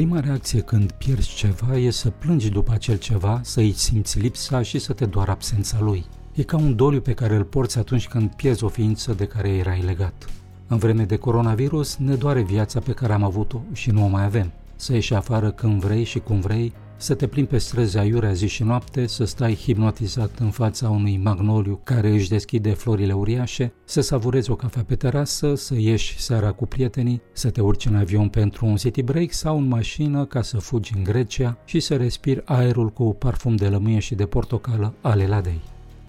Prima reacție când pierzi ceva e să plângi după acel ceva, să îi simți lipsa și să te doară absența lui. E ca un doliu pe care îl porți atunci când pierzi o ființă de care erai legat. În vreme de coronavirus ne doare viața pe care am avut-o și nu o mai avem. Să ieși afară când vrei și cum vrei, să te plimbi pe străzi aiurea zi și noapte, să stai hipnotizat în fața unui magnoliu care își deschide florile uriașe, să savurezi o cafea pe terasă, să ieși seara cu prietenii, să te urci în avion pentru un city break sau în mașină ca să fugi în Grecia și să respiri aerul cu parfum de lămâie și de portocală ale ladei.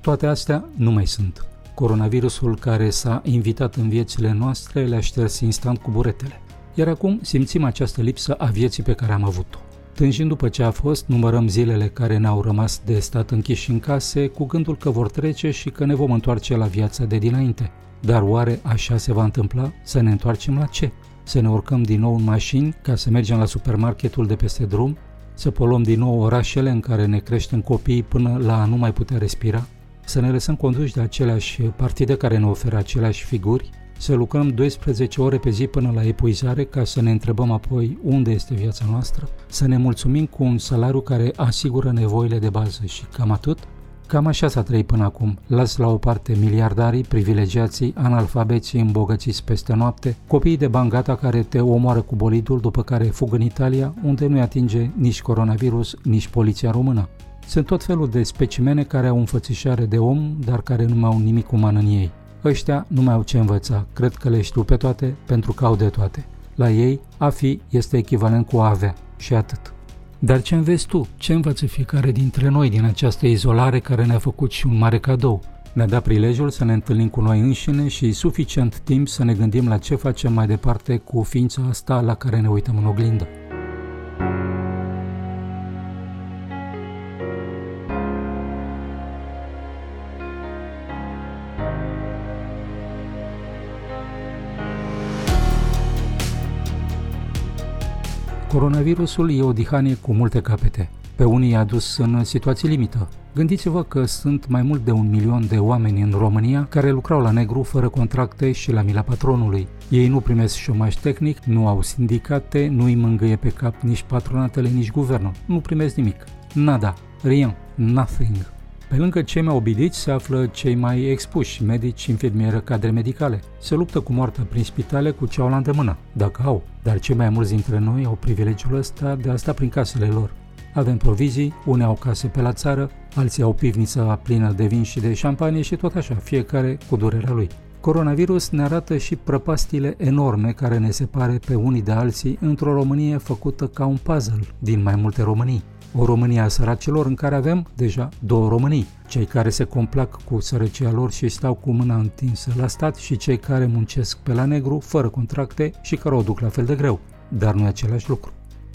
Toate astea nu mai sunt. Coronavirusul care s-a invitat în viețile noastre le-a șters instant cu buretele. Iar acum simțim această lipsă a vieții pe care am avut-o. Tânjind după ce a fost, numărăm zilele care ne-au rămas de stat închiși în case cu gândul că vor trece și că ne vom întoarce la viața de dinainte. Dar oare așa se va întâmpla? Să ne întoarcem la ce? Să ne urcăm din nou în mașini ca să mergem la supermarketul de peste drum? Să poluăm din nou orașele în care ne creștem copiii până la a nu mai putea respira? Să ne lăsăm conduși de aceleași partide care ne oferă aceleași figuri? Să lucrăm 12 ore pe zi până la epuizare ca să ne întrebăm apoi unde este viața noastră, să ne mulțumim cu un salariu care asigură nevoile de bază și cam atât? Cam așa s-a trăit până acum. Las la o parte miliardarii, privilegiații, analfabeții îmbogățiți peste noapte, copiii de bangata care te omoară cu bolidul, după care fug în Italia, unde nu-i atinge nici coronavirus, nici poliția română. Sunt tot felul de specimene care au înfățișare de om, dar care nu mai au nimic uman în ei. Ăștia nu mai au ce învăța, cred că le știu pe toate pentru că au de toate. La ei, a fi este echivalent cu a avea și atât. Dar ce înveți tu? Ce învăță fiecare dintre noi din această izolare care ne-a făcut și un mare cadou? Ne-a dat prilejul să ne întâlnim cu noi înșine și suficient timp să ne gândim la ce facem mai departe cu ființa asta la care ne uităm în oglindă. Coronavirusul e o dihanie cu multe capete. Pe unii i-a dus în situații limită. Gândiți-vă că sunt mai mult de un milion de oameni în România care lucrau la negru fără contracte și la mila patronului. Ei nu primesc șomaj tehnic, nu au sindicate, nu îi mângâie pe cap nici patronatele, nici guvernul. Nu primesc nimic. Nada. Rien. Nothing. Pe lângă cei mai obidiți se află cei mai expuși, medici, infirmiere, cadre medicale. Se luptă cu moartea prin spitale cu ce au la îndemână, dacă au. Dar cei mai mulți dintre noi au privilegiul ăsta de a sta prin casele lor. Avem provizii, unii au case pe la țară, alții au pivnița plină de vin și de șampanie și tot așa, fiecare cu durerea lui. Coronavirus ne arată și prăpastile enorme care ne separe pe unii de alții într-o Românie făcută ca un puzzle din mai multe Românii o Românie a săracilor în care avem deja două Românii, cei care se complac cu sărăcia lor și stau cu mâna întinsă la stat și cei care muncesc pe la negru, fără contracte și care o duc la fel de greu, dar nu e același lucru.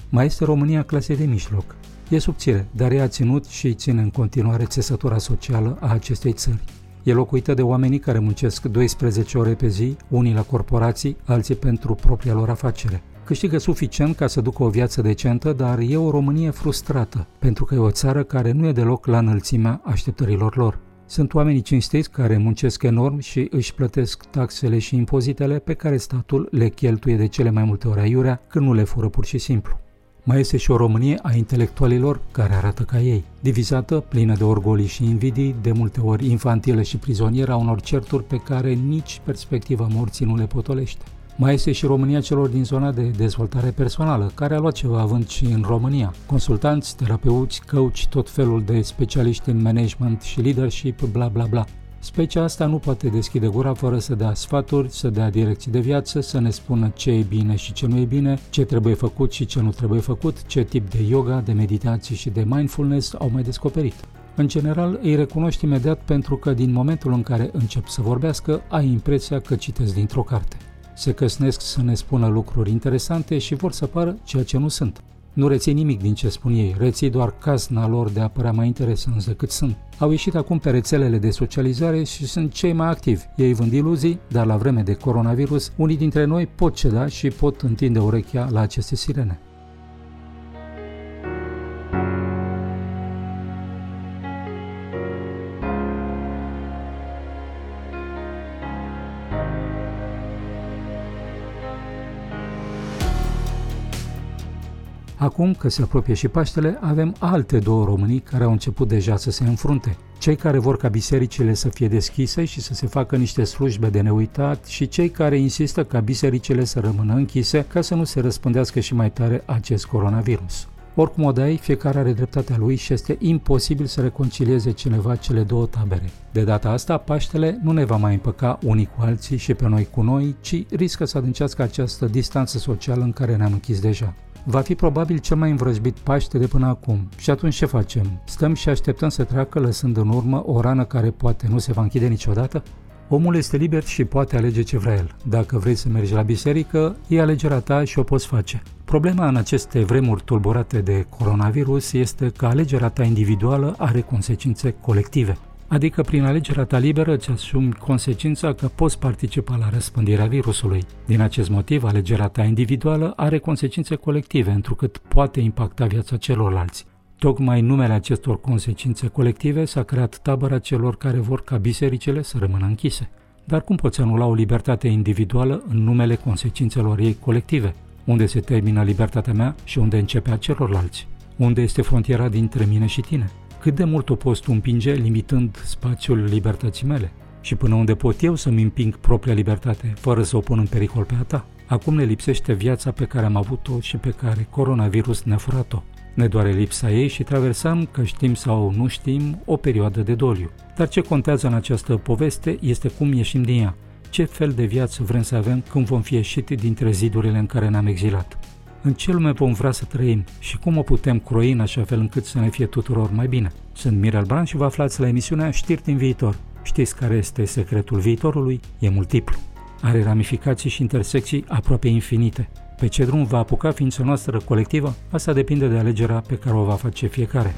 Mai este România clasei de mijloc. E subțire, dar ea a ținut și ține în continuare țesătura socială a acestei țări. E locuită de oamenii care muncesc 12 ore pe zi, unii la corporații, alții pentru propria lor afacere câștigă suficient ca să ducă o viață decentă, dar e o Românie frustrată, pentru că e o țară care nu e deloc la înălțimea așteptărilor lor. Sunt oamenii cinstiți care muncesc enorm și își plătesc taxele și impozitele pe care statul le cheltuie de cele mai multe ori aiurea când nu le fură pur și simplu. Mai este și o Românie a intelectualilor care arată ca ei, divizată, plină de orgolii și invidii, de multe ori infantilă și prizonieră a unor certuri pe care nici perspectiva morții nu le potolește. Mai este și România celor din zona de dezvoltare personală, care a luat ceva avânt și în România. Consultanți, terapeuți, coach, tot felul de specialiști în management și leadership, bla bla bla. Specia asta nu poate deschide gura fără să dea sfaturi, să dea direcții de viață, să ne spună ce e bine și ce nu e bine, ce trebuie făcut și ce nu trebuie făcut, ce tip de yoga, de meditație și de mindfulness au mai descoperit. În general, îi recunoști imediat pentru că din momentul în care încep să vorbească, ai impresia că citesc dintr-o carte. Se căsnesc să ne spună lucruri interesante și vor să pară ceea ce nu sunt. Nu reții nimic din ce spun ei, reții doar casna lor de a părea mai interesanți decât sunt. Au ieșit acum pe rețelele de socializare și sunt cei mai activi. Ei vând iluzii, dar la vreme de coronavirus, unii dintre noi pot ceda și pot întinde urechea la aceste sirene. Acum că se apropie și Paștele, avem alte două românii care au început deja să se înfrunte. Cei care vor ca bisericile să fie deschise și să se facă niște slujbe de neuitat și cei care insistă ca bisericile să rămână închise ca să nu se răspândească și mai tare acest coronavirus. Oricum o dai, fiecare are dreptatea lui și este imposibil să reconcilieze cineva cele două tabere. De data asta, Paștele nu ne va mai împăca unii cu alții și pe noi cu noi, ci riscă să adâncească această distanță socială în care ne-am închis deja va fi probabil cel mai învrăjbit Paște de până acum. Și atunci ce facem? Stăm și așteptăm să treacă lăsând în urmă o rană care poate nu se va închide niciodată? Omul este liber și poate alege ce vrea el. Dacă vrei să mergi la biserică, e alegerea ta și o poți face. Problema în aceste vremuri tulburate de coronavirus este că alegerea ta individuală are consecințe colective. Adică prin alegerea ta liberă îți asumi consecința că poți participa la răspândirea virusului. Din acest motiv, alegerea ta individuală are consecințe colective, întrucât poate impacta viața celorlalți. Tocmai în numele acestor consecințe colective s-a creat tabăra celor care vor ca bisericile să rămână închise. Dar cum poți anula o libertate individuală în numele consecințelor ei colective? Unde se termină libertatea mea și unde începe a celorlalți? Unde este frontiera dintre mine și tine? cât de mult o poți împinge limitând spațiul libertății mele și până unde pot eu să-mi împing propria libertate fără să o pun în pericol pe a ta. Acum ne lipsește viața pe care am avut-o și pe care coronavirus ne-a furat-o. Ne doare lipsa ei și traversăm, că știm sau nu știm, o perioadă de doliu. Dar ce contează în această poveste este cum ieșim din ea. Ce fel de viață vrem să avem când vom fi ieșit dintre zidurile în care ne-am exilat în ce lume vom vrea să trăim și cum o putem croi în așa fel încât să ne fie tuturor mai bine. Sunt Mirel Branș și vă aflați la emisiunea Știri din viitor. Știți care este secretul viitorului? E multiplu. Are ramificații și intersecții aproape infinite. Pe ce drum va apuca ființa noastră colectivă? Asta depinde de alegerea pe care o va face fiecare.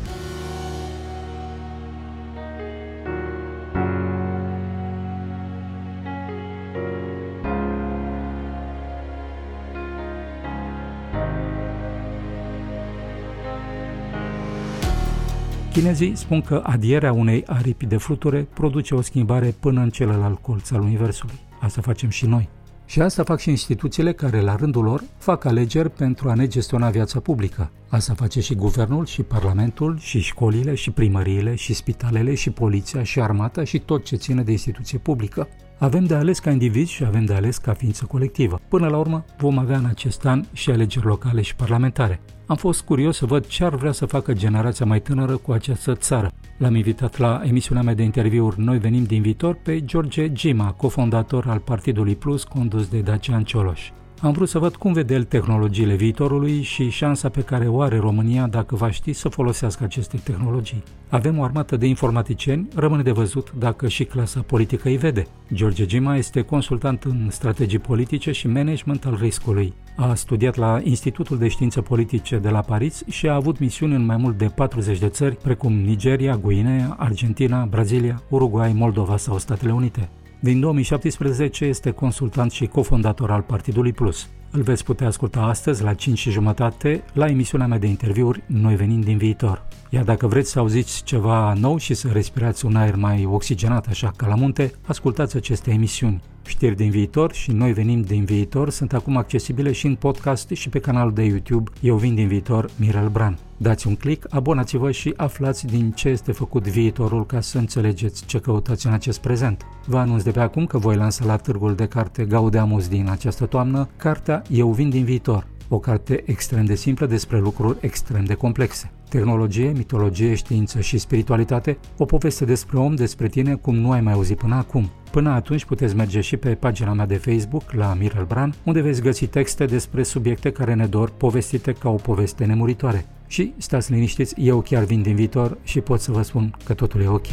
Chinezii spun că adierea unei aripi de fluture produce o schimbare până în celălalt colț al Universului. Asta facem și noi. Și asta fac și instituțiile care, la rândul lor, fac alegeri pentru a ne gestiona viața publică. Asta face și guvernul, și parlamentul, și școlile, și primăriile, și spitalele, și poliția, și armata, și tot ce ține de instituție publică. Avem de ales ca indivizi și avem de ales ca ființă colectivă. Până la urmă, vom avea în acest an și alegeri locale și parlamentare. Am fost curios să văd ce ar vrea să facă generația mai tânără cu această țară. L-am invitat la emisiunea mea de interviuri Noi venim din viitor pe George Gima, cofondator al Partidului Plus condus de Dacian Cioloș. Am vrut să văd cum vede el tehnologiile viitorului și șansa pe care o are România dacă va ști să folosească aceste tehnologii. Avem o armată de informaticieni, rămâne de văzut dacă și clasa politică îi vede. George Gima este consultant în strategii politice și management al riscului. A studiat la Institutul de Științe Politice de la Paris și a avut misiuni în mai mult de 40 de țări, precum Nigeria, Guinea, Argentina, Brazilia, Uruguay, Moldova sau Statele Unite. Din 2017 este consultant și cofondator al Partidului Plus. Îl veți putea asculta astăzi la 5 și jumătate la emisiunea mea de interviuri Noi venim din viitor. Iar dacă vreți să auziți ceva nou și să respirați un aer mai oxigenat așa ca la munte, ascultați aceste emisiuni. Știri din viitor și Noi venim din viitor sunt acum accesibile și în podcast și pe canalul de YouTube Eu vin din viitor Mirel Bran. Dați un click, abonați-vă și aflați din ce este făcut viitorul ca să înțelegeți ce căutați în acest prezent. Vă anunț de pe acum că voi lansa la târgul de carte Gaudeamus din această toamnă cartea Eu vin din viitor, o carte extrem de simplă despre lucruri extrem de complexe. Tehnologie, mitologie, știință și spiritualitate, o poveste despre om, despre tine, cum nu ai mai auzit până acum. Până atunci puteți merge și pe pagina mea de Facebook, la Mirel Bran, unde veți găsi texte despre subiecte care ne dor povestite ca o poveste nemuritoare. Și stați liniștiți, eu chiar vin din viitor și pot să vă spun că totul e ok.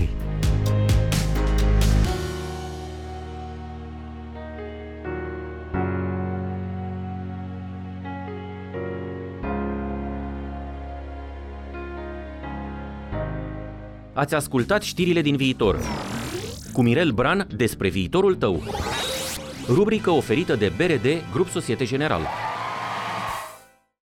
Ați ascultat știrile din viitor. Cu Mirel Bran despre viitorul tău. Rubrică oferită de BRD Grup Societe General.